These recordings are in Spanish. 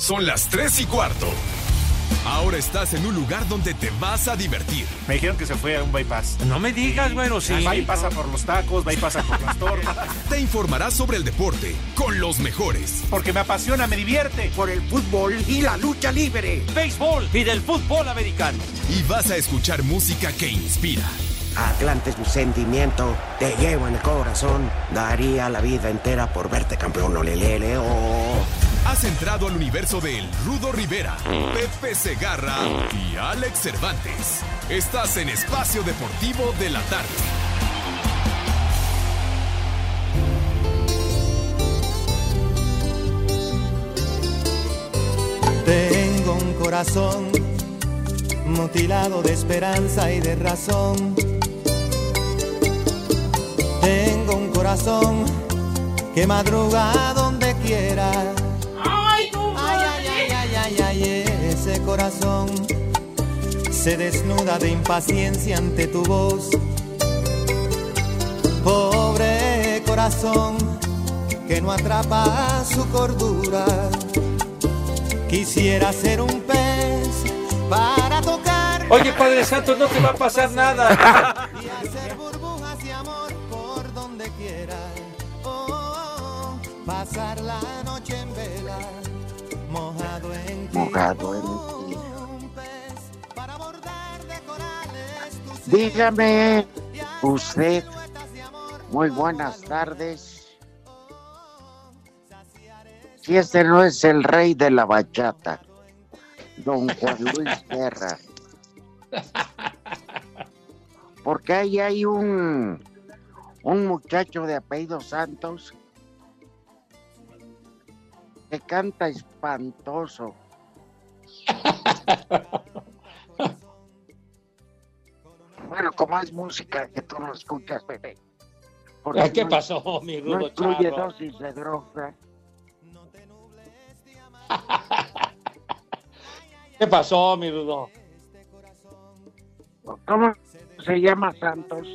Son las 3 y cuarto. Ahora estás en un lugar donde te vas a divertir. Me dijeron que se fue a un bypass. No me digas, bueno, sí. Va y pasa por los tacos, va y pasa por las tortas. Te informarás sobre el deporte con los mejores. Porque me apasiona, me divierte. Por el fútbol y la lucha libre. Béisbol y del fútbol americano. Y vas a escuchar música que inspira. Atlante es mi sentimiento, te llevo en el corazón. Daría la vida entera por verte campeón, olelele, oh. Has entrado al universo de El Rudo Rivera, Pepe Segarra y Alex Cervantes. Estás en Espacio Deportivo de la Tarde. Tengo un corazón mutilado de esperanza y de razón. Tengo un corazón que madruga donde quiera. Ese corazón se desnuda de impaciencia ante tu voz. Pobre corazón que no atrapa su cordura. Quisiera ser un pez para tocar. Oye, Padre Santo, no te va a pasar nada. y hacer burbujas de amor por donde quiera. Oh, pasar la noche de corales tus Dígame usted, muy buenas tardes. Si este no es el rey de la bachata, don Juan Luis Guerra. Porque ahí hay un, un muchacho de apellido Santos que canta espantoso. Bueno, como es música que tú no escuchas, Pepe. Porque ¿Qué no, pasó, mi rudo No incluye charro? dosis de droga. ¿Qué pasó, mi rudo? ¿Cómo se llama Santos?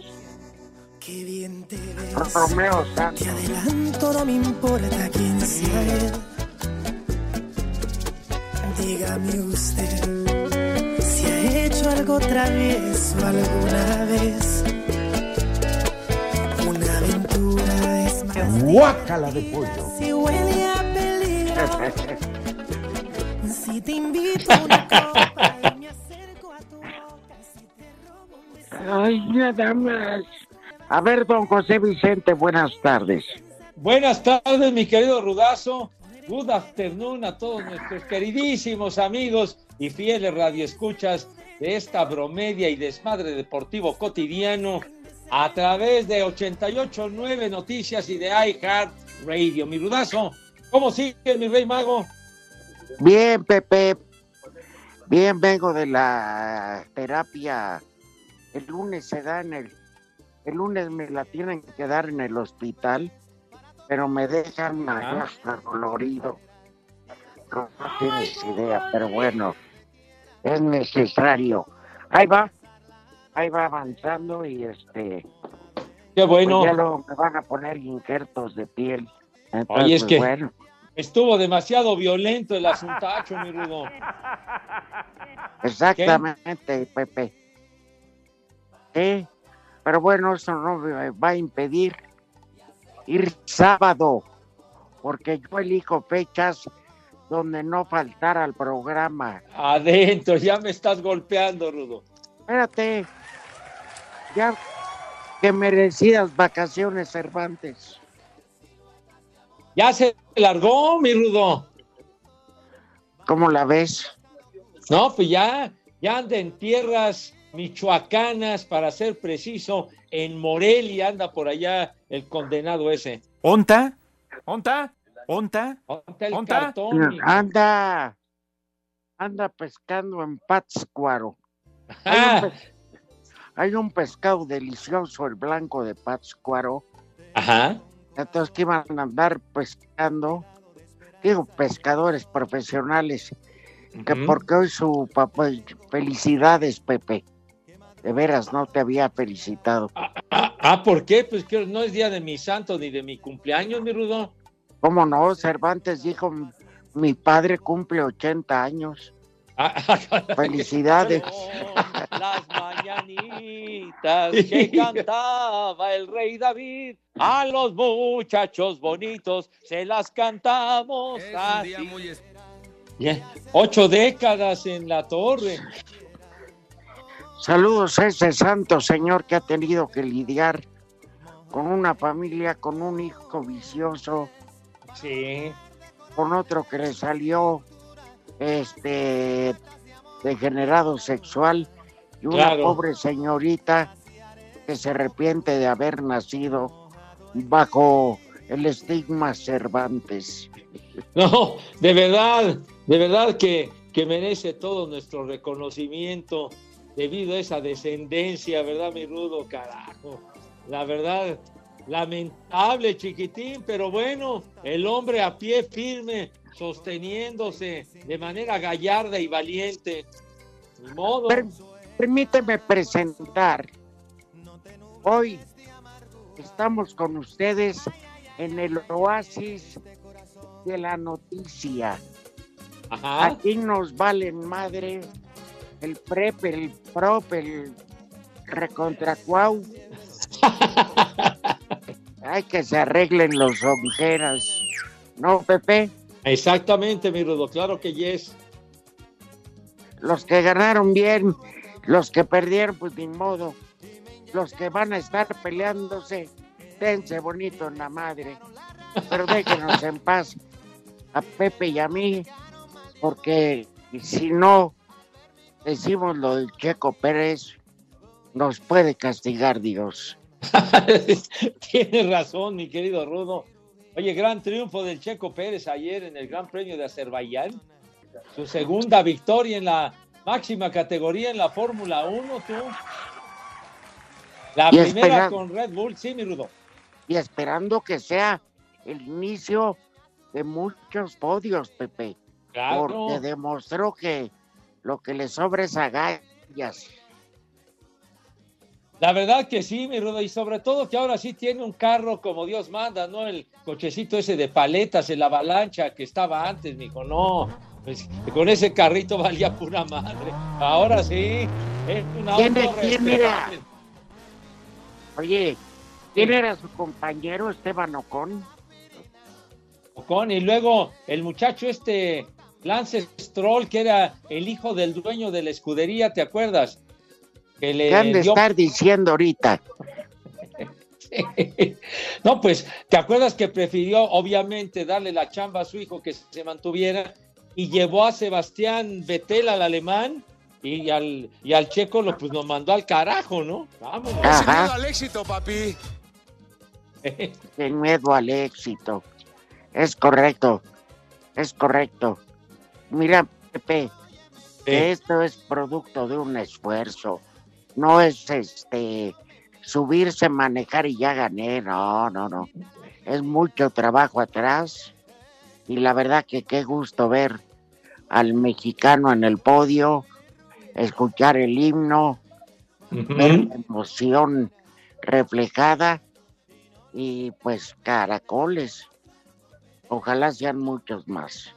Qué bien te ves. Romeo Santos. Que adelanto no me importa quién sea él. Dígame usted si ha hecho algo travieso alguna vez. Una aventura es más. Guácala de pollo. Si huele a peligro. si te invito a una copa y me acerco a tu boca. Si te robo un beso. Ay, nada más. A ver, don José Vicente, buenas tardes. Buenas tardes, mi querido Rudazo. Good afternoon a todos nuestros queridísimos amigos y fieles radioescuchas de esta bromedia y desmadre deportivo cotidiano a través de 88.9 Noticias y de iHeart Radio. Mi Rudazo, ¿cómo sigues, mi rey mago? Bien, Pepe. Bien, vengo de la terapia. El lunes se da en el. El lunes me la tienen que dar en el hospital, pero me dejan allá hasta dolorido. No, no tienes idea, pero bueno, es necesario. Ahí va, ahí va avanzando y este. Qué bueno. pues ya luego me van a poner injertos de piel. Entonces, Oye, es que bueno. estuvo demasiado violento el asuntacho, mi Rudo. Exactamente, Pepe. Sí, pero bueno, eso no me va a impedir ir sábado, porque yo elijo fechas donde no faltar al programa. Adentro, ya me estás golpeando, Rudo. Espérate, ya que merecidas vacaciones, Cervantes. Ya se largó, mi Rudo. ¿Cómo la ves? No, pues ya, ya anda en tierras michoacanas, para ser preciso, en Morelia anda por allá el condenado ese. ¿Onta? ¿Onta? ¿Onta? El ¿Onta? cartón. mijo. Anda, anda pescando en Pátzcuaro. Hay Ah, un, hay un pescado delicioso, el blanco de Pátzcuaro. Ajá. Entonces que iban a andar pescando, digo, pescadores profesionales, que Ujú. porque hoy su papá, felicidades Pepe, de veras no te había felicitado. Ah, ah, ah, ¿por qué? Pues que no es día de mi santo ni de mi cumpleaños, mi rudo. ¿Cómo no? Cervantes dijo, mi padre cumple 80 años, Ah, felicidades. Las mañanitas que cantaba el rey David, a los muchachos bonitos se las cantamos así. Ya, Ocho décadas en la torre. Saludos a ese santo señor que ha tenido que lidiar con una familia, con un hijo vicioso, Sí. con otro que le salió este degenerado sexual y una Claro. pobre señorita que se arrepiente de haber nacido bajo el estigma Cervantes. No, de verdad, de verdad que, que merece todo nuestro reconocimiento debido a esa descendencia, ¿verdad, mi rudo? Carajo. La verdad, lamentable, chiquitín, pero bueno, el hombre a pie firme, sosteniéndose de manera gallarda y valiente. Ni modo. Per- permíteme presentar. Hoy estamos con ustedes en el oasis de la noticia. Ajá. Aquí nos valen madre el prep, el prop, el recontracuau. Hay que se arreglen los ojeras. ¿No, Pepe? Exactamente, mi rudo, claro que yes. Los que ganaron bien, los que perdieron, pues ni modo. Los que van a estar peleándose, dense bonito en la madre. Pero déjenos en paz a Pepe y a mí, porque si no decimos lo del Checo Pérez, nos puede castigar Dios. Tienes razón, mi querido Rudo. Oye, gran triunfo del Checo Pérez ayer en el Gran Premio de Azerbaiyán. Su segunda victoria en la máxima categoría en la Fórmula 1, tú. La Y primera con Red Bull, sí, mi Rudo. Y esperando que sea el inicio de muchos podios, Pepe. Claro. porque demostró que lo que le sobra es agallas. La verdad que sí, mi Rudo, y sobre todo que ahora sí tiene un carro como Dios manda, ¿no? El cochecito ese de paletas, el avalancha que estaba antes, mijo, no. Pues, con ese carrito valía pura madre. Ahora sí, es un auto ¿Quién- era? Oye, ¿quién era su compañero Esteban Ocon? Ocon, y luego el muchacho este, Lance Stroll, que era el hijo del dueño de la escudería, ¿te acuerdas? Que le ¿Qué han de dio- estar diciendo ahorita? No, pues, ¿te acuerdas que prefirió, obviamente, darle la chamba a su hijo que se mantuviera y llevó a Sebastián Vettel al alemán y al, y al checo lo, pues, nos mandó al carajo, ¿no? Vámonos. Ajá, al éxito, papi. sin miedo al éxito. Es correcto, es correcto. Mira, Pepe, que esto es producto de un esfuerzo. No es este subirse, manejar y ya gané. No, no, no. Es mucho trabajo atrás. Y la verdad que qué gusto ver al mexicano en el podio, escuchar el himno, ver la emoción reflejada y pues caracoles. Ojalá sean muchos más.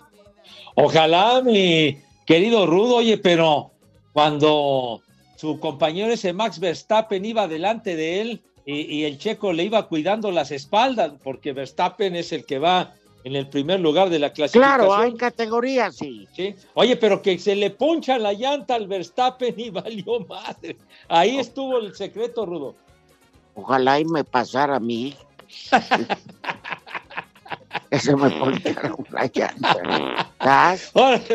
Ojalá, mi querido Rudo, oye, pero cuando su compañero ese Max Verstappen iba delante de él y, y el checo le iba cuidando las espaldas, porque Verstappen es el que va en el primer lugar de la clasificación. Claro, hay categorías, sí. Sí. Oye, pero que se le poncha la llanta al Verstappen y valió madre. Ahí estuvo el secreto, Rudo. Ojalá y me pasara a mí. que se me poncharon la llanta.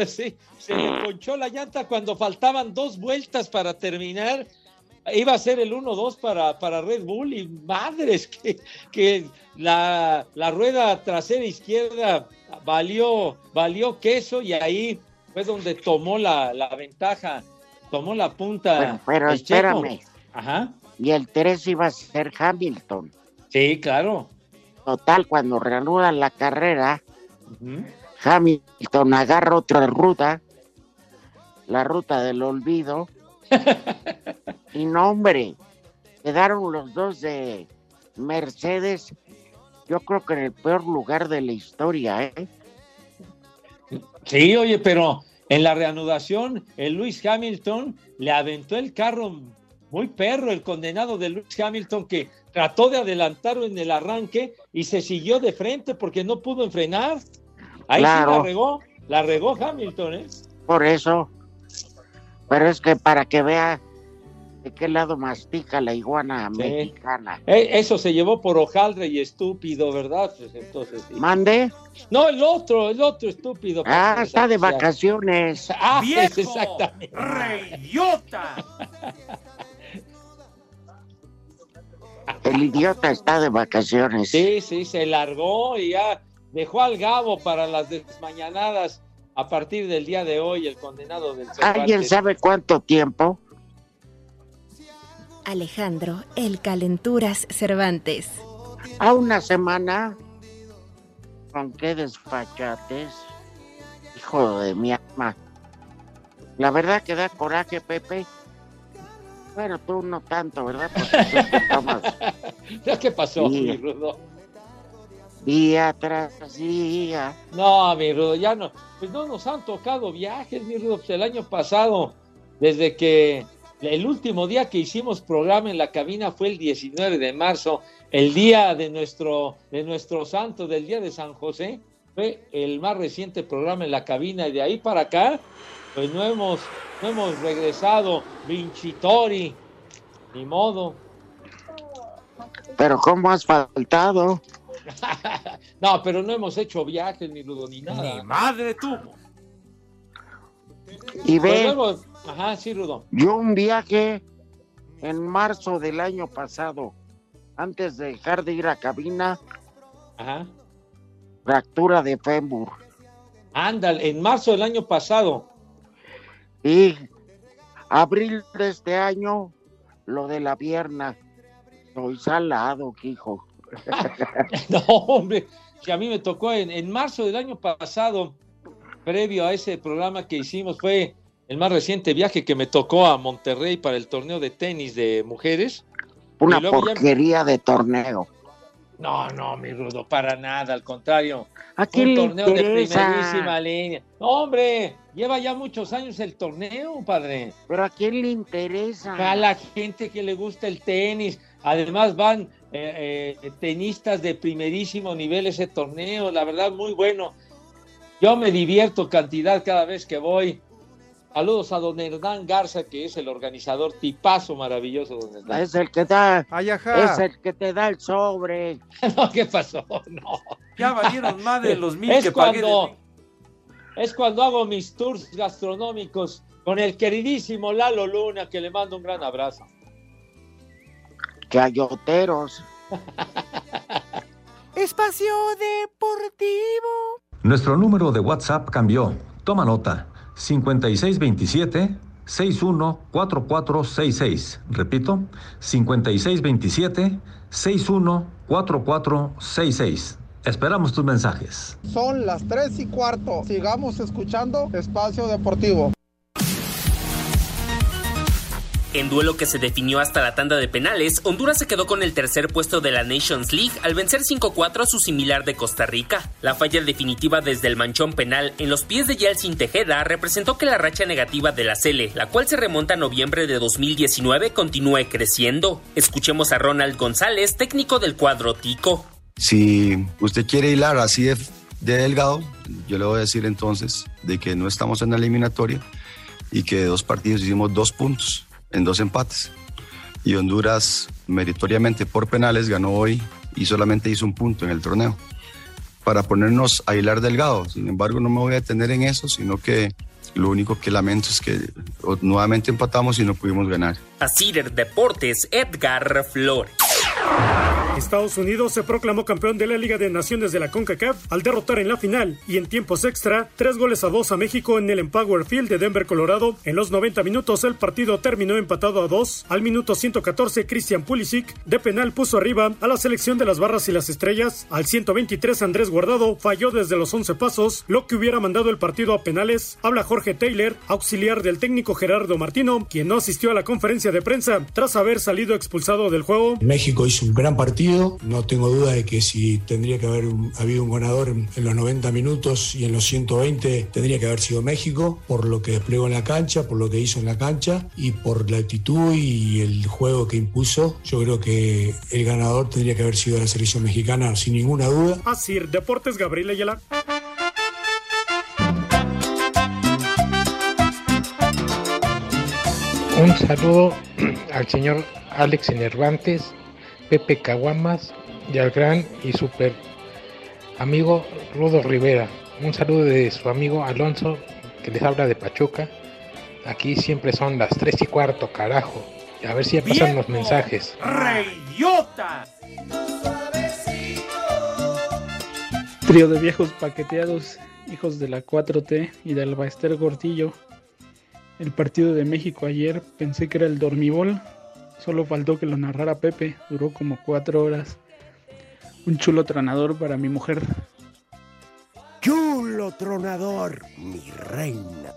Sí, se le ponchó la llanta cuando faltaban dos vueltas para terminar iba a ser el 1-2 para, para Red Bull y madres que, que la, la rueda trasera izquierda valió, valió queso y ahí fue donde tomó la, la ventaja, tomó la punta. Pero, pero el Checo. espérame. Ajá. Y el 3 iba a ser Hamilton. Sí, claro. Total, cuando reanudan la carrera. Hamilton agarra otra ruta, la ruta del olvido. y no, hombre, quedaron los dos de Mercedes, yo creo que en el peor lugar de la historia, ¿eh? Sí, oye, pero en la reanudación, el Luis Hamilton le aventó el carro muy perro, el condenado de Luis Hamilton, que trató de adelantarlo en el arranque y se siguió de frente porque no pudo enfrenar. Ahí Claro. sí la regó, la regó Hamilton, ¿eh? Por eso. Pero es que para que vea de qué lado mastica la iguana Sí. mexicana. Eh, Eso se llevó por hojaldre y estúpido, ¿verdad? Pues entonces sí. Mande. No, el otro, el otro estúpido. Ah, está de vacaciones. Ah, ¡Viejo! es exactamente. ¡Reyota! El idiota está de vacaciones. Sí, sí, se largó y ya dejó al Gabo para las desmañanadas a partir del día de hoy, el condenado del ¿Alguien Cervantes. sabe cuánto tiempo? Alejandro, el Calenturas Cervantes. A una semana. ¿Con qué desfachates? Hijo de mi alma. La verdad que da coraje, Pepe. Bueno, tú no tanto, ¿verdad? Porque tú te tomas ¿Ya qué pasó, mi Rudo? día tras día. No, mi Rudo, ya no. Pues no nos han tocado viajes, mi Rudo. Pues el año pasado, desde que el último día que hicimos programa en la cabina fue el 19 de marzo, el día de nuestro, de nuestro santo, del día de San José, fue el más reciente programa en la cabina y de ahí para acá, pues no hemos, no hemos regresado, Vincitori, ni modo. Pero ¿cómo has faltado? no, pero no hemos hecho viajes, ni Rudo, ni nada. Ni madre tuvo. Y ve, ajá, sí, Rudo. yo un viaje en marzo del año pasado, antes de dejar de ir a cabina, Ajá. fractura de fémur. Ándale, en marzo del año pasado. Y abril de este año, lo de la pierna. Soy salado, hijo. No, hombre, que a mí me tocó en, en marzo del año pasado, previo a ese programa que hicimos, fue el más reciente viaje que me tocó a Monterrey para el torneo de tenis de mujeres. Una ya- porquería de torneo. No, no, mi rudo, para nada, al contrario. ¿A Fue quién un torneo de primerísima línea. No, hombre, lleva ya muchos años el torneo, padre. Pero a quién le interesa. A la gente que le gusta el tenis. Además van eh, eh, tenistas de primerísimo nivel ese torneo. La verdad, muy bueno. Yo me divierto cantidad cada vez que voy. Saludos a don Hernán Garza, que es el organizador tipazo maravilloso. Don Hernán. Es el que da, Ay, es el que te da el sobre. No, ¿Qué pasó? No. Ya valieron más de los mil Es que pagué. Es cuando hago mis tours gastronómicos con el queridísimo Lalo Luna, que le mando un gran abrazo. Chayoteros. Espacio Deportivo. Nuestro número de WhatsApp cambió. Toma nota. 5627 614466. Repito, 5627 614466. Esperamos tus mensajes. Son las 3 y cuarto. Sigamos escuchando Espacio Deportivo. En duelo que se definió hasta la tanda de penales, Honduras se quedó con el tercer puesto de la Nations League al vencer 5-4 a su similar de Costa Rica. La falla definitiva desde el manchón penal en los pies de Yeltsin Tejeda representó que la racha negativa de la Cele, la cual se remonta a noviembre de 2019, continúe creciendo. Escuchemos a Ronald González, técnico del cuadro Tico. Si usted quiere hilar así de, de delgado, yo le voy a decir entonces de que no estamos en la eliminatoria y que de dos partidos hicimos dos puntos en dos empates. Y Honduras, meritoriamente por penales, ganó hoy y solamente hizo un punto en el torneo. Para ponernos a hilar delgado. Sin embargo, no me voy a detener en eso, sino que Lo único que lamento es que nuevamente empatamos y no pudimos ganar. Así Deportes, Edgar Flores. Estados Unidos se proclamó campeón de la Liga de Naciones de la CONCACAF al derrotar en la final y en tiempos extra tres goles a dos a México en el Empower Field de Denver, Colorado. En los 90 minutos el partido terminó empatado a dos. Al minuto 114 Christian Pulisic de penal puso arriba a la selección de las barras y las estrellas. Al 123 Andrés Guardado falló desde los 11 pasos, lo que hubiera mandado el partido a penales. Habla Jorge Taylor, auxiliar del técnico Gerardo Martino, quien no asistió a la conferencia de prensa tras haber salido expulsado del juego. México hizo un gran partido no tengo duda de que si tendría que haber habido un ganador en, los 90 minutos y en los 120 tendría que haber sido México por lo que desplegó en la cancha, por lo que hizo en la cancha y por la actitud y el juego que impuso. Yo creo que el ganador tendría que haber sido la selección mexicana sin ninguna duda. Así, Deportes Gabriel Ayala. Un saludo al señor Alex Enervantes Pepe Caguamas y al gran y super amigo Rudo Rivera. Un saludo de su amigo Alonso que les habla de Pachuca. Aquí siempre son las 3 y cuarto, carajo. A ver si ya pasan los mensajes. ¡Reyota! Trío de viejos paqueteados, hijos de la 4T y del Baester Gordillo. El partido de México ayer pensé que era el dormibol Solo faltó que lo narrara Pepe, duró como cuatro horas. Un chulo tronador para mi mujer. Chulo tronador, mi reina.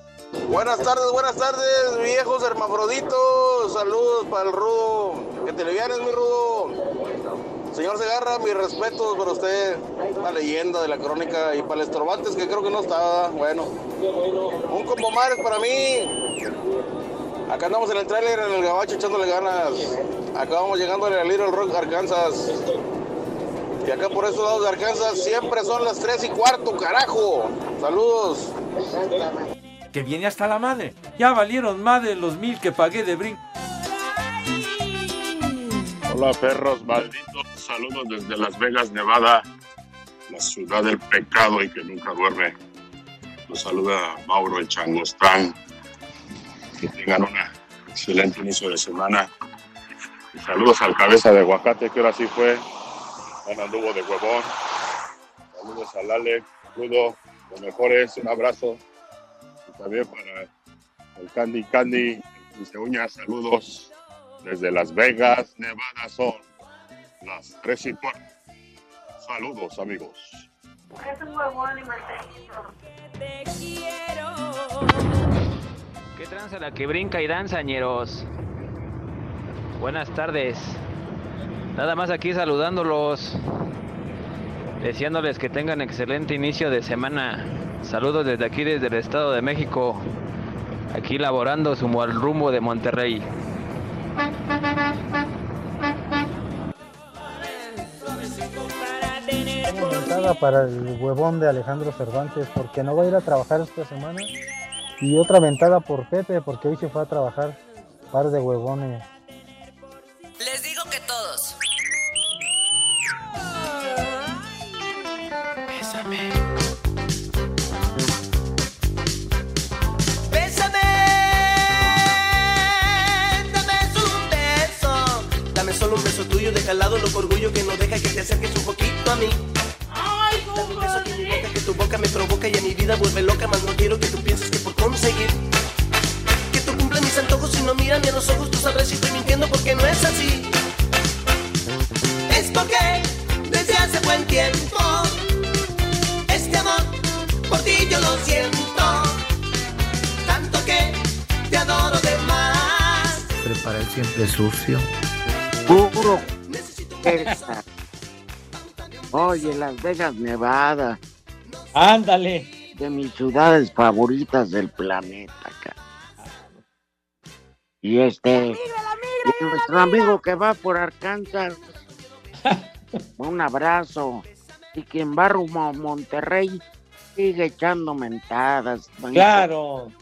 Buenas tardes, buenas tardes, viejos hermafroditos. Saludos para el rudo. Que te le vienes, mi rudo. Señor Segarra, mis respetos para usted, la leyenda de la crónica y para el estorbantes que creo que no estaba. Bueno, un combo mares para mí. Acá andamos en el tráiler, en el gabacho, echándole ganas. Acá vamos llegando al Little Rock, Arkansas. Y acá por esos lados de Arkansas siempre son las 3 y cuarto, carajo. Saludos. Que viene hasta la madre. Ya valieron más de los mil que pagué de brinco. Hola perros malditos, saludos desde Las Vegas, Nevada, la ciudad del pecado y que nunca duerme. Los saluda Mauro el Changostán que tengan un excelente inicio de semana. Y saludos al cabeza de aguacate, que ahora sí fue. Un anduvo de huevón. Saludos al Alex, Rudo, lo mejores, un abrazo. Y también para el Candy Candy, dice uñas, saludos desde Las Vegas, Nevada son las 3 y 4. Saludos, amigos. Es un huevón y Te quiero. ¿Qué tranza la que brinca y danza, ñeros? Buenas tardes. Nada más aquí saludándolos, deseándoles que tengan excelente inicio de semana. Saludos desde aquí, desde el Estado de México, aquí laborando su al rumbo de Monterrey. para el huevón de Alejandro Cervantes porque no va a ir a trabajar esta semana y otra ventada por Pepe, porque hoy se fue a trabajar. Par de huevones. Les digo que todos. Bésame. Bésame. Dame un beso. Dame solo un beso tuyo, deja al lado loco orgullo que no deja que te acerques un poquito a mí. Dame un beso que mi boca, que tu boca me provoca y a mi vida vuelve Siempre sucio. Puro. Oye, Las Vegas, Nevada. Ándale. De mis ciudades favoritas del planeta, cara. Y este. Y nuestro amigo que va por Arkansas. un abrazo. Y quien va rumbo a Monterrey sigue echando mentadas. Claro.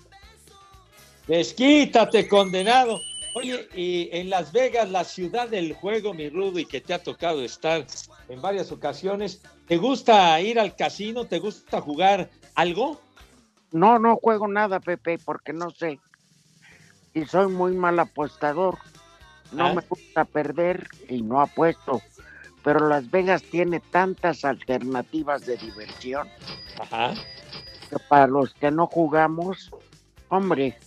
Desquítate, condenado. Oye, y en Las Vegas, la ciudad del juego, mi Rudo, y que te ha tocado estar en varias ocasiones, ¿te gusta ir al casino? ¿Te gusta jugar algo? No, no juego nada, Pepe, porque no sé. Y soy muy mal apostador. No Ah. me gusta perder y no apuesto. Pero Las Vegas tiene tantas alternativas de diversión Ajá. que para los que no jugamos, hombre,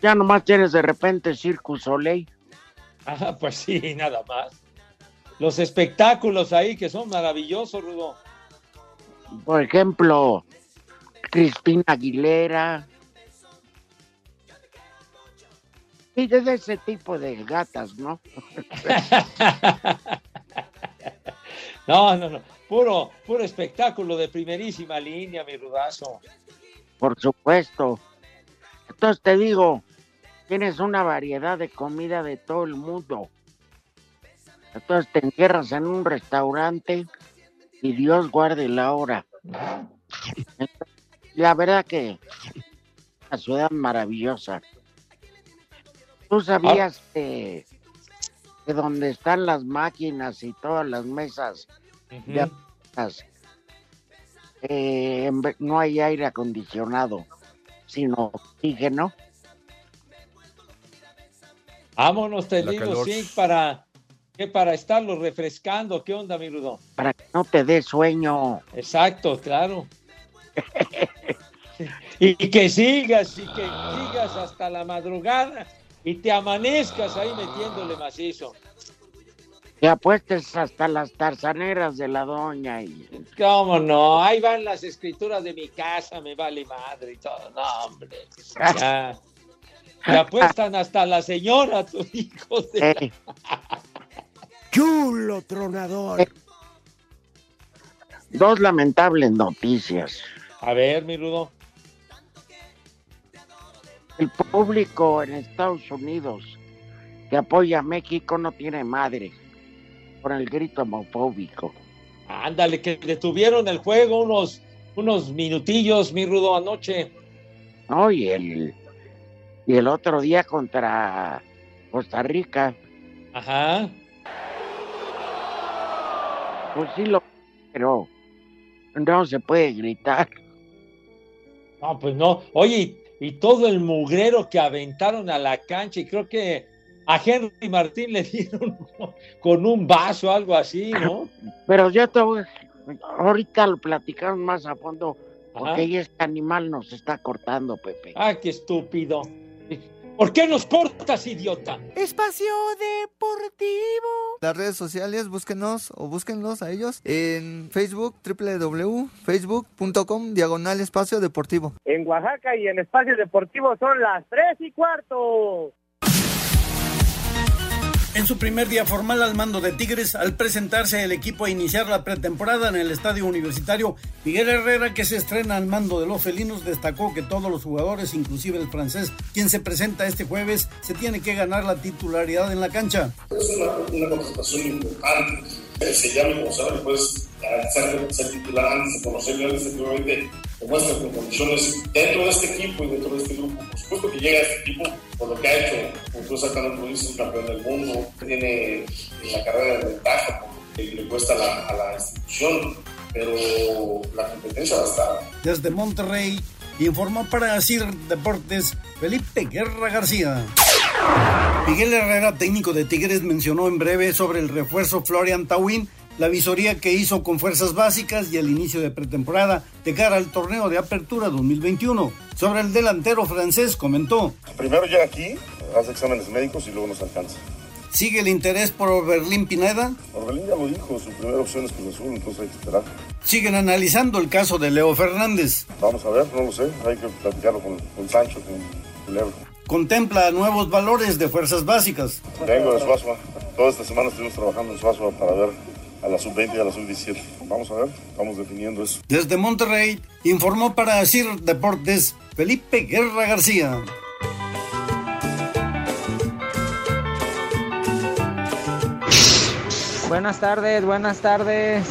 ya nomás tienes de repente Circus Soleil. Ah, pues sí, nada más. Los espectáculos ahí que son maravillosos, Rudo. Por ejemplo, Cristina Aguilera. Y de ese tipo de gatas, ¿no? No, no, no. Puro, puro espectáculo de primerísima línea, mi rudazo. Por supuesto. Entonces te digo, tienes una variedad de comida de todo el mundo. Entonces te encierras en un restaurante y Dios guarde la hora. La verdad que una ciudad maravillosa. ¿Tú sabías que, que donde están las máquinas y todas las mesas de apuestas, eh, no hay aire acondicionado, sino oxígeno? Vámonos, te digo, sí, para, que para estarlo refrescando. ¿Qué onda, mi Rudo? Para que no te dé sueño. Exacto, claro. y que sigas, y que sigas hasta la madrugada y te amanezcas ahí metiéndole macizo. Que apuestes hasta las tarzaneras de la doña y ¿Cómo no? Ahí van las escrituras de mi casa, me vale madre y todo. No, hombre. Ya. Te apuestan hasta la señora, tus hijos de la- chulo tronador. Dos lamentables noticias. A ver, mi Rudo. El público en Estados Unidos que apoya a México no tiene madre por el grito homofóbico. Ándale, que detuvieron el juego unos, unos minutillos, mi Rudo, anoche. ¿no? Y el, y el otro día contra Costa Rica, Ajá. pues sí lo, pero no se puede gritar. No, pues no. Oye, y, y todo el mugrero que aventaron a la cancha, y creo que a Henry Martín le dieron con un vaso, algo así, ¿no? Pero yo te voy, ahorita lo platicamos más a fondo, porque ahí este animal nos está cortando, Pepe. Ah, qué estúpido. ¿Por qué nos cortas, idiota? Espacio Deportivo. Las redes sociales, búsquenos o búsquenlos a ellos en Facebook, www.facebook.com, diagonal espacio deportivo. En Oaxaca y en Espacio Deportivo son las tres y cuarto. En su primer día formal al mando de Tigres, al presentarse el equipo a iniciar la pretemporada en el estadio universitario, Miguel Herrera, que se estrena al mando de los felinos, destacó que todos los jugadores, inclusive el francés, quien se presenta este jueves, se tiene que ganar la titularidad en la cancha. Es una, una importante. Se llama, como saben, pues, ser, titular antes de conocerlo, demuestre con condiciones dentro de este equipo y dentro de este grupo. Por supuesto que llega a este equipo por lo que ha hecho, tú sacando como dices, un campeón del mundo, tiene la carrera de ventaja, porque le cuesta a la, a la institución, pero la competencia va a estar. Desde Monterrey, informó para CIR Deportes Felipe Guerra García. Miguel Herrera, técnico de Tigres, mencionó en breve sobre el refuerzo Florian Tawin, la visoría que hizo con fuerzas básicas y el inicio de pretemporada de cara al torneo de apertura 2021. Sobre el delantero francés comentó, Primero llega aquí, hace exámenes médicos y luego nos alcanza. sigue el interés por Oberlín Pineda, Orbelín ya lo dijo, su primera opción es Cruz Azul, entonces hay que esperar. siguen analizando el caso de Leo Fernández, Vamos a ver, no lo sé, hay que platicarlo con, con Sancho, con Culebro. contempla nuevos valores de fuerzas básicas. Vengo de Suazua. Toda esta semana estuvimos trabajando en Suazua para ver a la sub-20 y a la sub-17. Vamos a ver, estamos definiendo eso. Desde Monterrey, informó para CIR Deportes Felipe Guerra García. Buenas tardes, buenas tardes.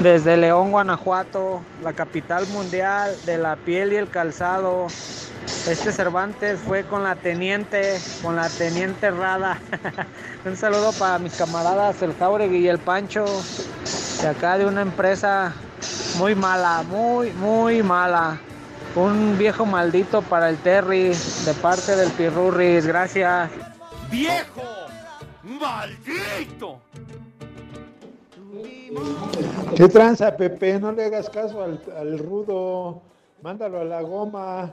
Desde León, Guanajuato, la capital mundial de la piel y el calzado. Este Cervantes fue con la teniente, con la teniente Rada. Un saludo para mis camaradas, el Jauregui y el Pancho, de acá de una empresa muy mala, muy, muy mala. Un viejo maldito para el Terry de parte del Pirurris. Gracias. ¡Viejo! ¡Maldito! ¿Qué tranza, Pepe? No le hagas caso al, al rudo. Mándalo a la goma.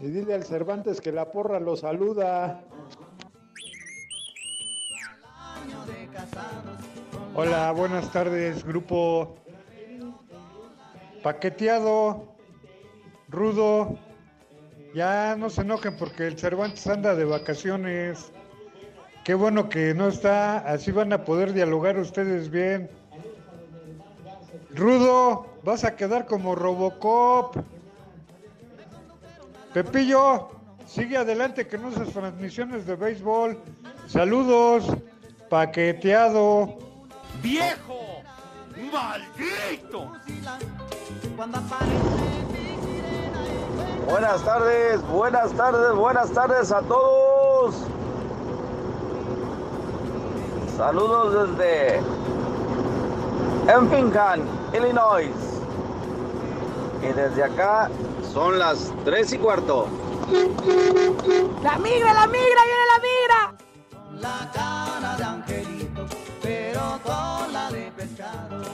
Y dile al Cervantes que la porra lo saluda. Hola, buenas tardes, grupo paqueteado, rudo. Ya no se enojen porque el Cervantes anda de vacaciones. Qué bueno que no está, así van a poder dialogar ustedes bien. Rudo, vas a quedar como Robocop. Pepillo, sigue adelante que no esas transmisiones de béisbol. Saludos, paqueteado. ¡Viejo! ¡Maldito! Buenas tardes, buenas tardes, buenas tardes a todos. Saludos desde Empingham, Illinois. Y desde acá son las 3 y cuarto. ¡La migra, la migra, viene la migra! La cara de angelito, pero cola de pescado.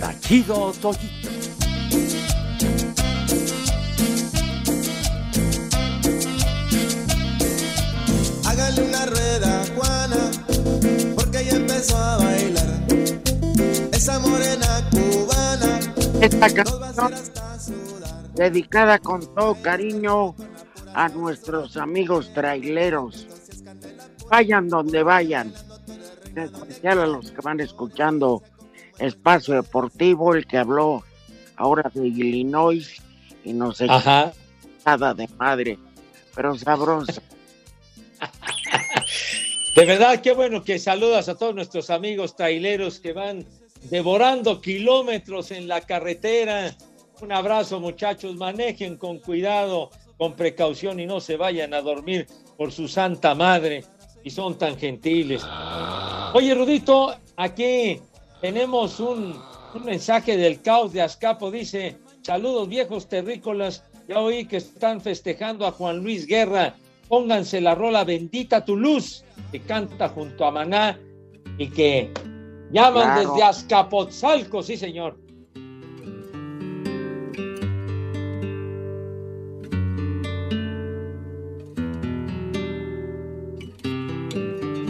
Tachido Toyito. Empezó a bailar. Esa morena cubana. Esta canción dedicada con todo cariño a nuestros amigos traileros. Vayan donde vayan. En especial a los que van escuchando Espacio Deportivo, el que habló ahora de Illinois y no sé nada de madre, pero sabrosa. De verdad, qué bueno que saludas a todos nuestros amigos traileros que van devorando kilómetros en la carretera. Un abrazo, muchachos. Manejen con cuidado, con precaución y no se vayan a dormir por su santa madre. Y son tan gentiles. Oye, Rudito, aquí tenemos un, un mensaje del caos de Azcapo. Dice: Saludos, viejos terrícolas. Ya oí que están festejando a Juan Luis Guerra. Pónganse la rola Bendita tu luz, que canta junto a Maná y que llaman Claro. desde Azcapotzalco, sí, señor.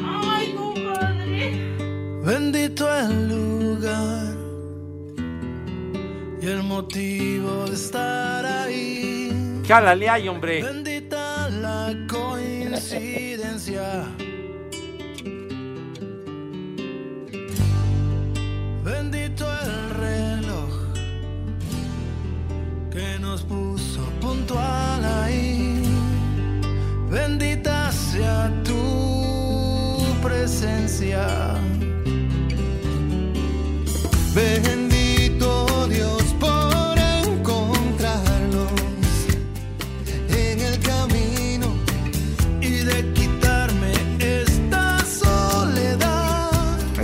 Ay, compadre. Bendito el lugar y el motivo de estar ahí. Chálale ahí, hombre. Bendita coincidencia. Bendito el reloj que nos puso puntual ahí. Bendita sea tu presencia.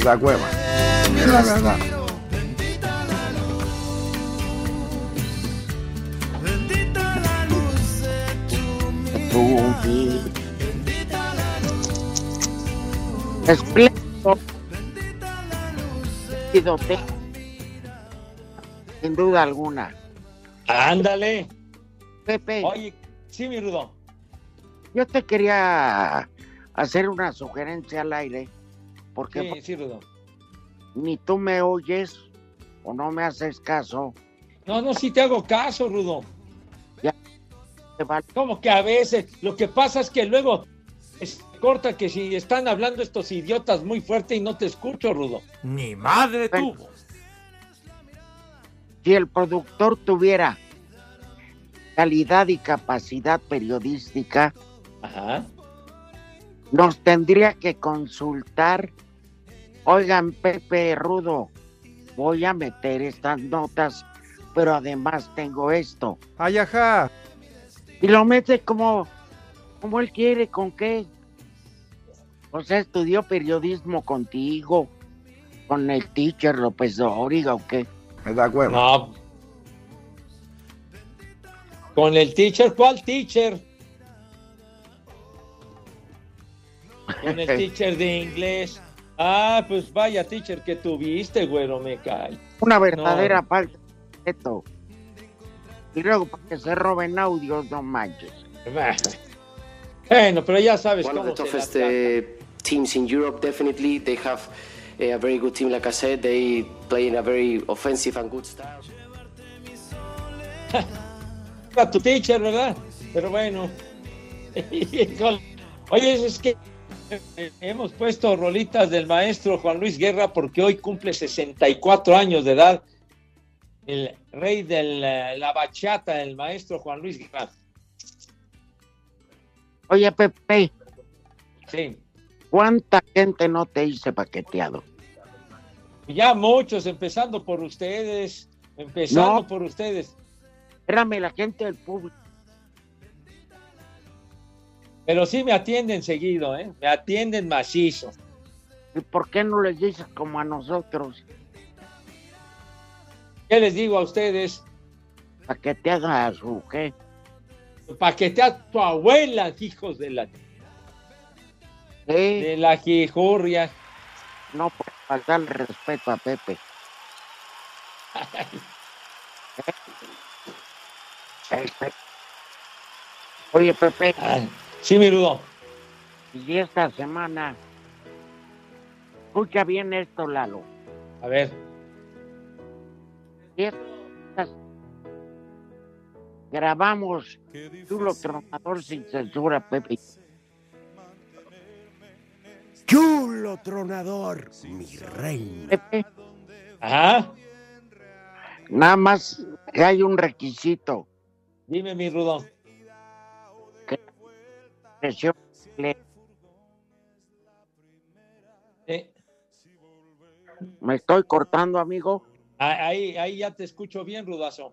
La hueva. Es la verdad. Espléndido, Sin duda alguna. Ándale. Pepe. Oye, sí, mi Rudo. Yo te quería hacer una sugerencia al aire, porque Sí, sí, Rudo. ni tú me oyes o no me haces caso. No, no, sí te hago caso, Rudo. Ya. Como que a veces, lo que pasa es que luego es corta que si están hablando estos idiotas muy fuerte y no te escucho, Rudo. Ni madre tuvo. Si el productor tuviera calidad y capacidad periodística, nos tendría que consultar. Oigan, Pepe Rudo, voy a meter estas notas pero además tengo esto. Ay, ajá. Y lo mete como, como él quiere, ¿con qué? O sea, estudió periodismo contigo, con el teacher López Dóriga o qué. Me da huevo. No. Con el teacher, ¿cuál teacher? Con el teacher de inglés. Ah, pues vaya teacher que tuviste, güero, me cae. Una verdadera falta de respeto. Y luego para que se roben audios, no manches. Bueno, pero ya sabes One of cómo the se la toughest uh, teams in Europe, definitely. They have uh, a very good team, like I said. They play in a very offensive and good style. a tu teacher, ¿verdad? Pero bueno. Oye, es que hemos puesto rolitas del maestro Juan Luis Guerra porque hoy cumple 64 años de edad. El rey de la, la bachata, el maestro Juan Luis Guerra. Oye, Pepe, Sí. ¿cuánta gente no te hice paqueteado? Ya muchos, empezando por ustedes. Empezando No. por ustedes. Espérame, la gente del público. Pero sí me atienden seguido, ¿eh? Me atienden macizo. ¿Y por qué no les dices como a nosotros? ¿Qué les digo a ustedes? Paqueteada a su qué? Paquetea tu abuela, hijos de la, de la quijurria. No puede faltar el respeto a Pepe. Oye, Pepe. Sí, mi Rudo. Y esta semana. Escucha bien esto, Lalo. A ver. Y esta- Grabamos Chulo Tronador sin censura, Pepe. Chulo tronador, mi reina. Pepe. Ajá. Nada más que hay un requisito. Dime, mi Rudo. Presión Eh, Me estoy cortando, amigo. ah, ahí, ahí ya te escucho bien, Rudazo.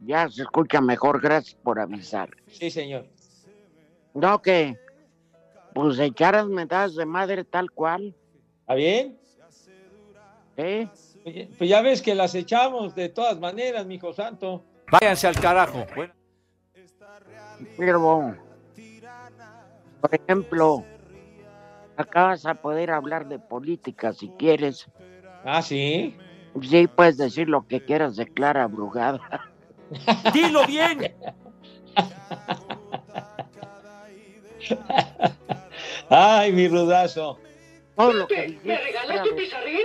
Ya se escucha mejor, gracias por avisar. Sí, señor. No, que pues echaras mentadas de madre tal cual. ¿Está bien? ¿Eh? Oye, Pues ya ves que las echamos de todas maneras, mi hijo santo. Váyanse al carajo. Bueno, Pero, por ejemplo, acá vas a poder hablar de política si quieres. Ah, sí. Sí, puedes decir lo que quieras de Clara Brugada. Dilo bien. Ay, mi rudazo. Todo lo que dijiste ¿Me regalas tu pizarrín?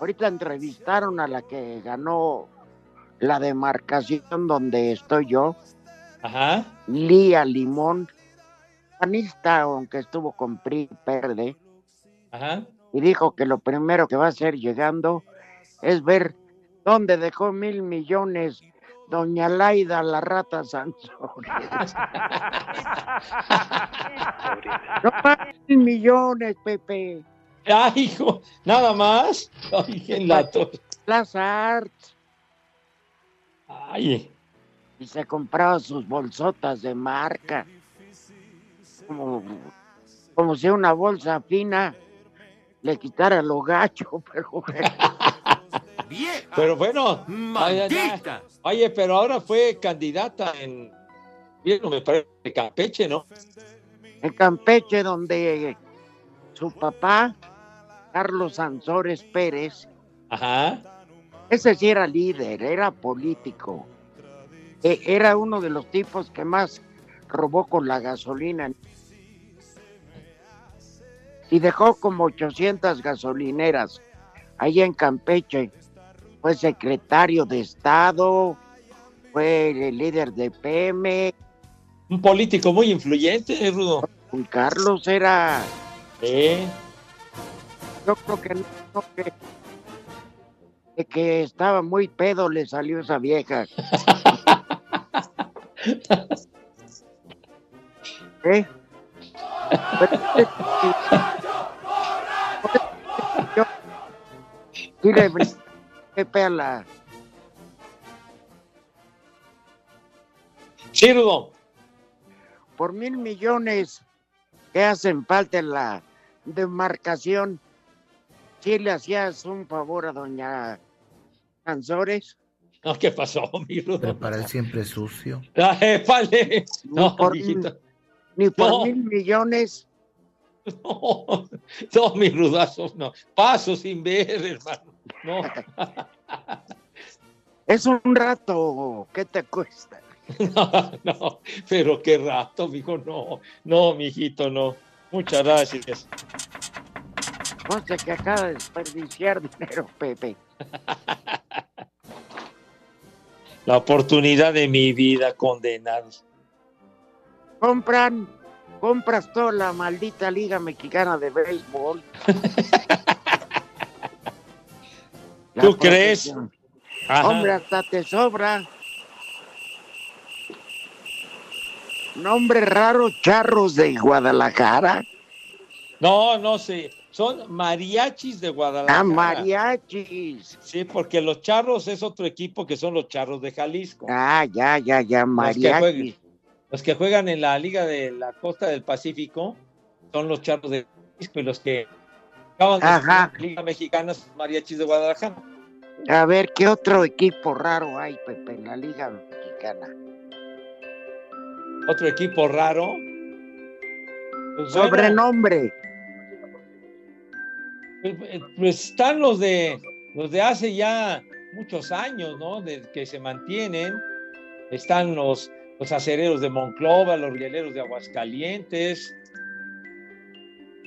Ahorita entrevistaron a la que ganó la demarcación donde estoy yo, Ajá. Lía Limón, panista, aunque estuvo con PRI Verde, Ajá. y dijo que lo primero que va a hacer llegando es ver dónde dejó mil millones doña Laida la rata Sansón. no más mil millones, Pepe. Ay, hijo, nada más. Ay, en la Las Arts. Ay, Y se compraba sus bolsotas de marca. Como, como si una bolsa fina le quitara lo gacho, pero bueno. pero bueno. Oye, pero ahora fue candidata en. Bien, me parece Campeche, ¿no? en Campeche, donde su papá, Carlos Sansores Pérez, Ajá. ese sí era líder, era político. E- Era uno de los tipos que más robó con la gasolina. Y dejó como 800 gasolineras ahí en Campeche. Fue secretario de Estado, fue el líder de PM. Un político muy influyente, ¿eh, Rudo. Don Carlos era, Sí. yo creo que, no, que, que estaba muy pedo le salió esa vieja. ¿Eh? Sí le brincaron Pepe a la... Chirdo. Por mil millones que hacen falta en la demarcación, ¿sí le hacías un favor a doña Ansores? No, ¿qué pasó, mi Rudo? Pero para él siempre es sucio. Ah, vale. No, por mijito. Ni por No. mil millones. No, no, mi rudazo, no. Paso sin ver, hermano. No. Es un rato, ¿qué te cuesta? No, no, pero qué rato, mijo, no, no, mijito, no. Muchas gracias. Conste que acaba de desperdiciar dinero, Pepe. La oportunidad de mi vida, condenados. Compran, compras toda la maldita Liga Mexicana de Béisbol. ¿Tú crees? Ajá. Hombre, hasta te sobra. Nombre raro, charros de Guadalajara. No, no sé. Son mariachis de Guadalajara. Ah, mariachis. Sí, porque los charros es otro equipo que son los charros de Jalisco. Ah, ya, ya, ya, Los que, juegan, mariachis. los que juegan en la Liga de la Costa del Pacífico son los charros de Jalisco y los que acaban de Ajá. la Liga Mexicana son mariachis de Guadalajara. A ver, ¿qué otro equipo raro hay, Pepe, en la Liga Mexicana? Otro equipo raro. Pues Sobrenombre. Pues están los de los de hace ya muchos años, ¿no? De, que se mantienen. Están los, los acereros de Monclova, los rieleros de Aguascalientes.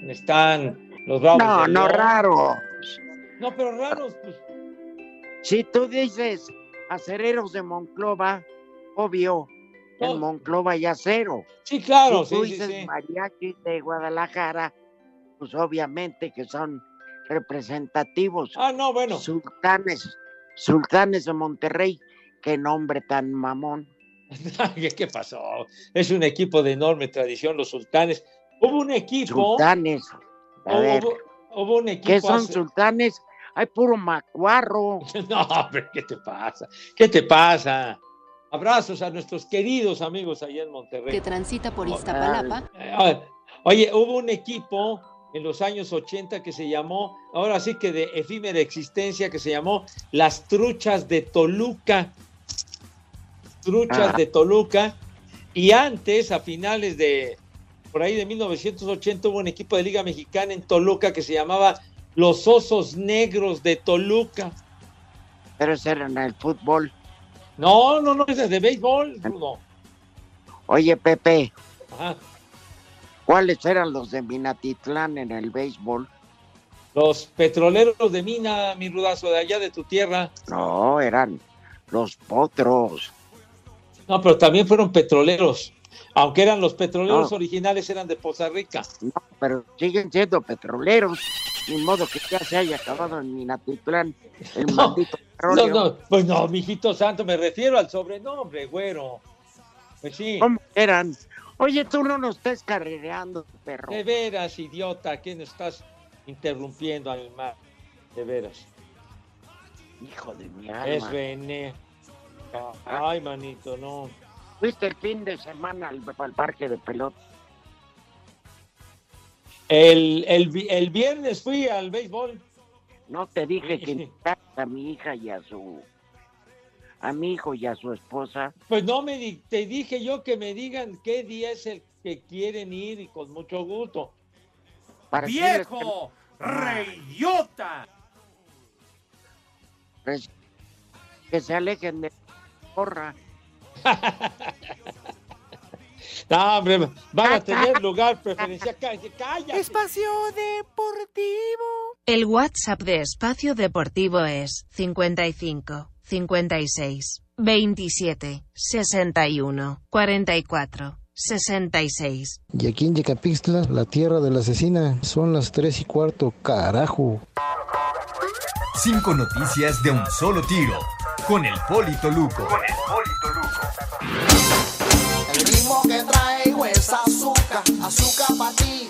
Están los bravos. No, de no, León. raro. No, pero raros, pues. Si tú dices acereros de Monclova, obvio, en Monclova hay acero. Sí, claro, Si tú sí, sí, dices sí. mariachis de Guadalajara, pues obviamente que son representativos. Ah, no, bueno. Sultanes, sultanes de Monterrey, qué nombre tan mamón. ¿Qué, pasó? Es un equipo de enorme tradición, los sultanes. Hubo un equipo. Sultanes. A hubo, ver, hubo un equipo. ¿qué son hace- sultanes? Hay puro macuarro. No, pero ¿qué te pasa? ¿Qué te pasa? Abrazos a nuestros queridos amigos allá en Monterrey. que transita por Iztapalapa. Oye, hubo un equipo en los años 80 que se llamó, ahora sí que de efímera existencia, que se llamó Las Truchas de Toluca. Truchas Ah. de Toluca. Y antes, a finales de, por ahí de 1980, hubo un equipo de Liga Mexicana en Toluca que se llamaba Los Osos Negros de Toluca. Pero ese era en el fútbol. No, no, no, es de béisbol, Rudo. Oye, Pepe, Ajá. ¿Cuáles eran los de Minatitlán en el béisbol? Los petroleros de Mina, mi rudazo, de allá de tu tierra. No, eran los potros. No, pero también fueron petroleros. Aunque eran los petroleros No. originales, eran de Poza Rica. No, pero siguen siendo petroleros. Ni modo que ya se haya acabado en Minatitlán el maldito No, petróleo. no, pues no, mijito santo, me refiero al sobrenombre, güero. Pues sí. ¿Cómo eran? Oye, tú no nos estés carrereando, perro. De veras, idiota, ¿quién estás interrumpiendo, animal? De veras. Hijo de mi alma. Es René. Ay, manito, no. Fuiste el fin de semana al, al parque de pelota. El, el, el viernes fui al béisbol. No te dije que a mi hija y a su... A mi hijo y a su esposa. Pues no me di- te dije yo que me digan qué día es el que quieren ir y con mucho gusto. Para ¡Viejo! Que, pues, que se alejen de porra. No, hombre, van a tener lugar preferencial. Cállate. Espacio Deportivo. El WhatsApp de Espacio Deportivo es 55 56 27 61 44 66. Y aquí en Yecapixtla, la tierra de la asesina, son las tres y cuarto, carajo. Cinco noticias de un solo tiro. Con el Polito Luco. El ritmo que traigo es azúcar, azúcar para ti.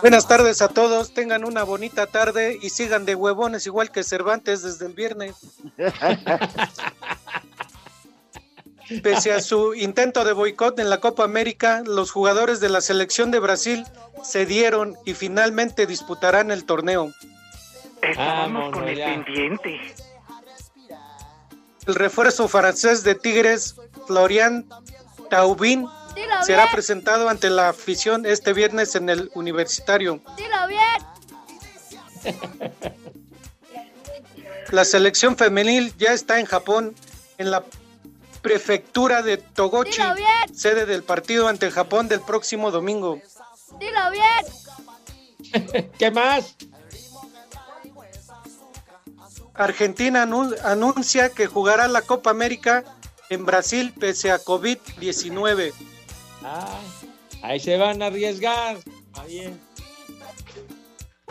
Buenas tardes a todos, tengan una bonita tarde y sigan de huevones igual que Cervantes desde el viernes. Pese a su intento de boicot en la Copa América, los jugadores de la selección de Brasil cedieron y finalmente disputarán el torneo. Estábamos con el pendiente. El refuerzo francés de Tigres, Florian Taubin, Dilo será presentado ante la afición este viernes en el Universitario. Dilo bien. La selección femenil ya está en Japón, en la prefectura de Togochi, Dilo bien. sede del partido ante Japón del próximo domingo. Dilo bien. ¿Qué más? Argentina anu- anuncia que jugará la Copa América en Brasil pese a COVID-19. Ah, ahí se van a arriesgar. Está bien.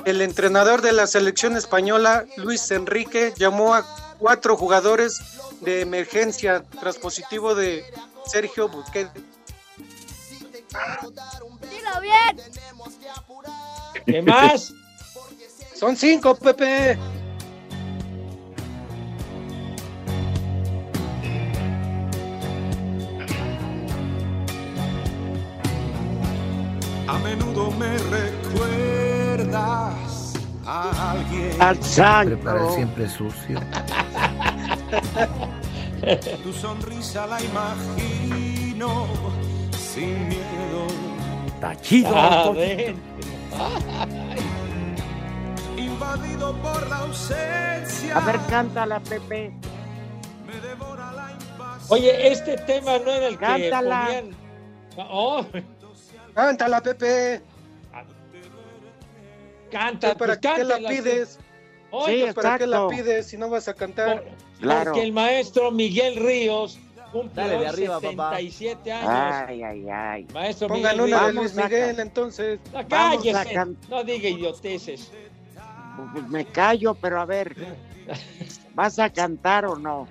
El entrenador de la selección española, Luis Enrique, llamó a cuatro jugadores de emergencia tras positivo de Sergio Busquets. Dilo bien. ¿Qué más? Son cinco, Pepe. Al santo. Preparar siempre sucio. Tu sonrisa la imagino sin miedo. Está chido. Toño. ven. Invadido por la ausencia. A ver, cántala, Pepe. Oye, este tema no era el que Cántala. ponían. Oh, Cántala, Pepe. Canta, ¿Para pues qué la cántala, pides? Oye, ¿Para qué la pides si no vas a cantar? Claro. Porque el maestro Miguel Ríos cumple Dale de arriba, papá. 77 años. Ay, ay, ay. Maestro Pongan Miguel una de. Luis Miguel, entonces. No, cállese, can- no diga idioteces. Pues me callo, pero a ver. ¿Vas a cantar o no?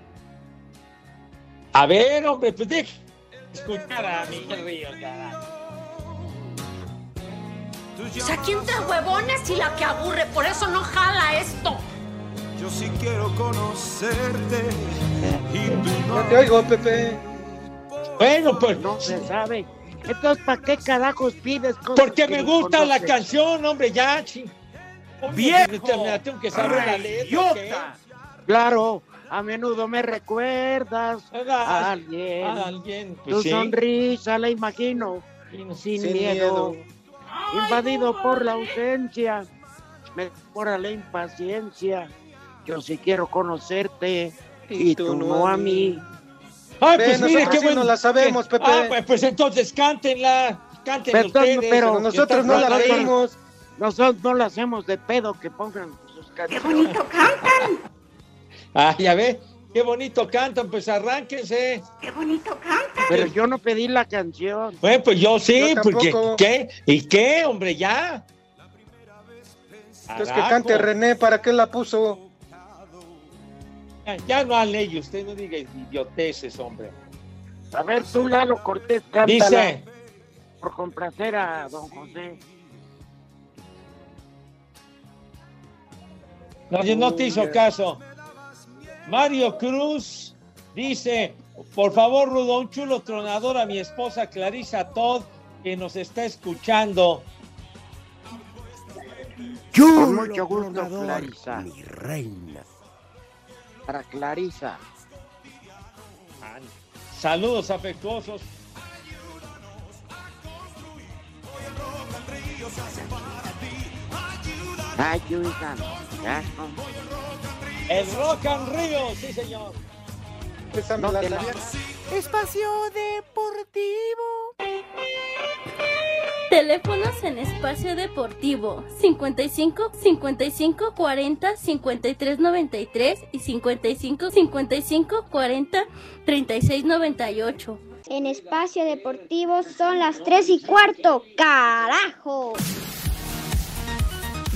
A ver, hombre, pues deja escuchar a Miguel Ríos, carajo. O sea, ¿quién trae huevones y la que aburre? Por eso no jala esto. Yo sí quiero conocerte y tú no. Te oigo, Pepe. Bueno, pues No se sabe. Entonces, ¿para qué carajos pides cosas porque que me gusta la canción, hombre, ya, la tengo que saber la letra. ¿qué? ¡Idiota! Claro, a menudo me recuerdas a alguien. a alguien, pues tu sí. sonrisa la imagino sin, Sin miedo. miedo. Invadido por la ausencia, me mejora la impaciencia. Yo sí quiero conocerte y, tú, no a mí. Ay, pues mire nosotros qué sí bueno. no la sabemos, Pepe. Ah, pues, pues entonces cántenla. Cántenla Pero ustedes. pero nosotros no la pedimos. Nosotros no lo hacemos de pedo que pongan sus ¡Qué canciones. bonito cantan! Ah, ya ve. Qué bonito cantan, pues arránquense. ¡Qué bonito cantan! Pero yo no pedí la canción. Bueno, pues yo sí, Yo porque. ¿qué? ¿Y qué, hombre? Ya. Entonces que cante René, ¿para qué la puso? Ya, ya no ley, usted no diga idioteces, hombre. A ver, tú, Lalo Cortés, cántala Dice, por complacer a don José. no, yo no te hizo caso. Mario Cruz dice, por favor, Rudo, un chulo tronador a mi esposa Clarisa Todd, que nos está escuchando. Con mucho gusto, tronador, Clarisa. Mi reina. Para Clarisa. Saludos afectuosos. Ayudan. Ya. El Rock and Río, sí, señor. Esa me la- sabía. Espacio Deportivo. Teléfonos en espacio deportivo 55 55 40 53 93 y 55 55 40 36 98. En espacio deportivo son las 3 y cuarto. ¡Carajo!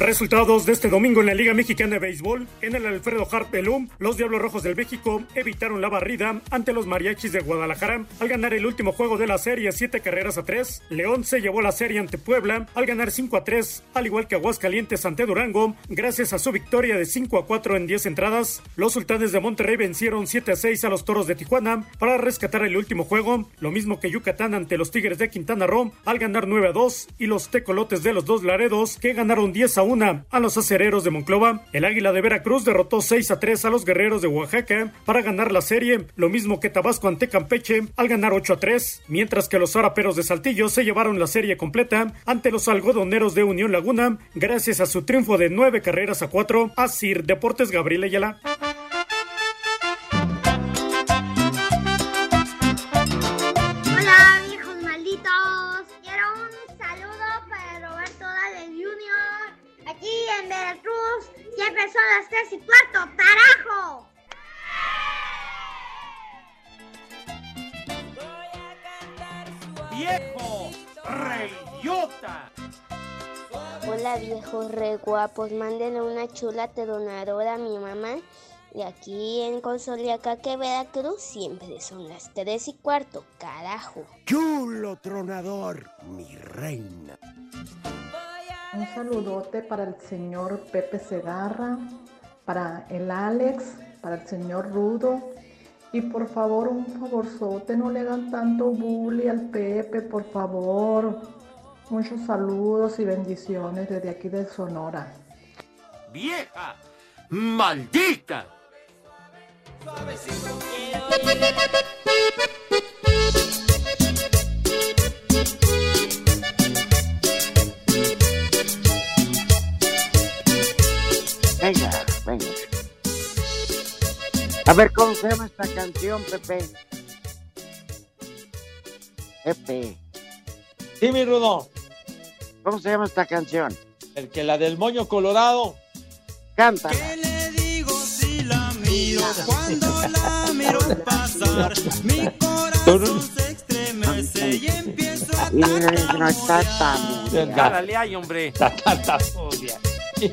Resultados de este domingo en la Liga Mexicana de Béisbol. En el Alfredo Hart Pelum, los Diablos Rojos del México evitaron la barrida ante los Mariachis de Guadalajara al ganar el último juego de la serie 7 carreras a 3. León se llevó la serie ante Puebla al ganar 5 a 3, al igual que Aguascalientes ante Durango, gracias a su victoria de 5 a 4 en 10 entradas. Los Sultanes de Monterrey vencieron 7 a 6 a los Toros de Tijuana para rescatar el último juego, lo mismo que Yucatán ante los Tigres de Quintana Roo al ganar 9 a 2 y los Tecolotes de los dos Laredos que ganaron 10 a 1 a los acereros de Monclova. El Águila de Veracruz derrotó 6 a 3 a los Guerreros de Oaxaca para ganar la serie, lo mismo que Tabasco ante Campeche al ganar 8 a 3, mientras que los Zaraperos de Saltillo se llevaron la serie completa ante los Algodoneros de Unión Laguna gracias a su triunfo de 9 carreras a 4 a Sir Deportes Gabriel Ayala. Siempre son las 3 y cuarto, carajo. ¡Viejo! ¡Reyota! Hola viejos re guapos, mándenle una chula tronadora a mi mamá. Y aquí en Consoliacaque, Veracruz, siempre son las 3 y cuarto, carajo. Chulo tronador, mi reina. Un saludote para el señor Pepe Segarra, para el Alex, para el señor Rudo. Y por favor, un favorzote, no le hagan tanto bully al Pepe, por favor. Muchos saludos y bendiciones desde aquí de Sonora. ¡Vieja! ¡Maldita! Venga, venga. A ver, ¿cómo se llama esta canción, Pepe? Pepe. Sí, mi Rudo. ¿Cómo se llama esta canción? El que la del moño colorado. Cántala. miro cuando la miro pasar. Mi corazón se estremece y empiezo a No está tan. Cálale ahí, hombre.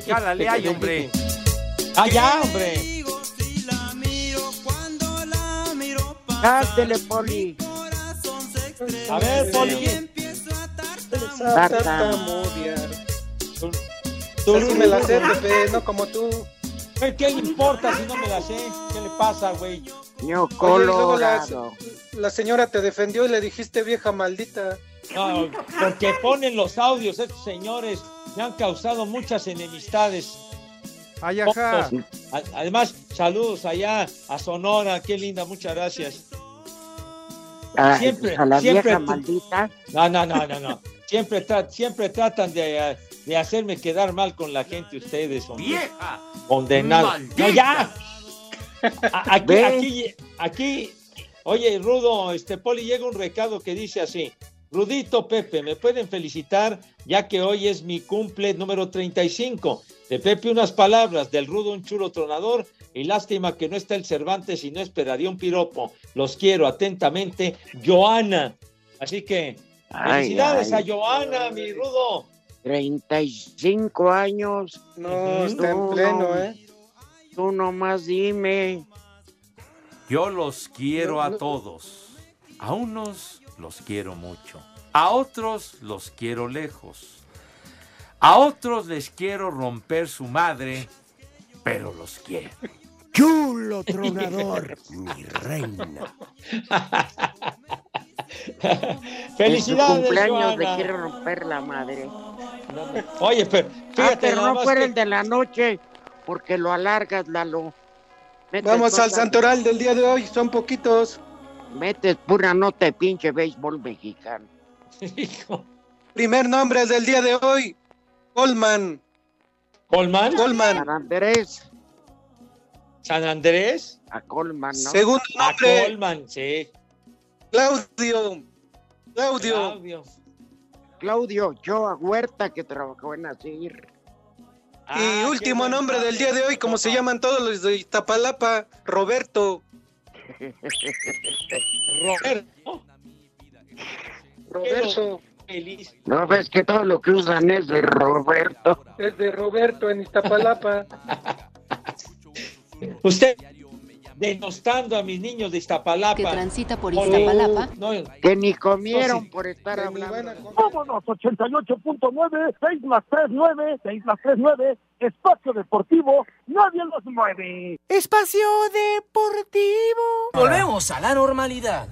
Cálale ahí, hombre. Ah, ya, hombre. Cántele, Poli. A ver, Poli. Tú sí me la sé, Pepe, no como tú. ¿Qué importa si no me la sé? ¿Qué le pasa, güey? Ño Oye, y luego la, colorado. la señora te defendió y le dijiste vieja maldita. No, porque ponen los audios estos señores. Me han causado muchas enemistades. Ay, ajá. Además, saludos allá a Sonora. Qué linda, muchas gracias. A, Siempre, a la siempre vieja maldita. No, no, no, no, no. Siempre, tra- siempre tratan de, de hacerme quedar mal con la gente ustedes, hombre. ¡Vieja! Condenado. No, ya. A- Aquí, aquí, aquí, oye, Rudo, este Poli, llega un recado que dice así. Rudito Pepe, me pueden felicitar ya que hoy es mi cumple número 35. De Pepe unas palabras, del Rudo un chulo tronador y lástima que no está el Cervantes y no esperaría un piropo. Los quiero atentamente, Joana. Así que Ay, felicidades ay. a Joana, mi Rudo. 35 años. No, está en Tú pleno, no- ¿eh? Tú nomás dime. Yo los quiero a todos. A unos los quiero mucho. A otros los quiero lejos. A otros les quiero romper su madre, pero los quiero. Chulo tronador, mi reina. Felicidades, En su cumpleaños Joana. le quiere romper la madre. Oye, pero Ah, fíjate, pero no fuera que- el de la noche, porque lo alargas, Lalo. Metes Vamos al santoral del día de hoy, son poquitos. Metes pura nota de pinche béisbol mexicano. Primer nombre del día de hoy, Colman. ¿Colman? Colman. San Andrés. San Andrés. A Colman, ¿no? Segundo A nombre, Colman, sí. Claudio. Claudio. Claudio. Claudio Joa Huerta, que trabajó en Asir. Y último nombre del día de hoy, como se llaman todos los de Iztapalapa, Roberto. Roberto. Roberto. Feliz. No ves que todo lo que usan es de Roberto. Es de Roberto en Iztapalapa. Usted denostando a mis niños de Iztapalapa. Que transita por Iztapalapa. No, Que ni comieron No, sí. por estar hablando. Vámonos, 88.9, 6 más 3, 9, 6 más 3, 9, espacio deportivo, nadie los mueve. Espacio Deportivo. Volvemos a la normalidad.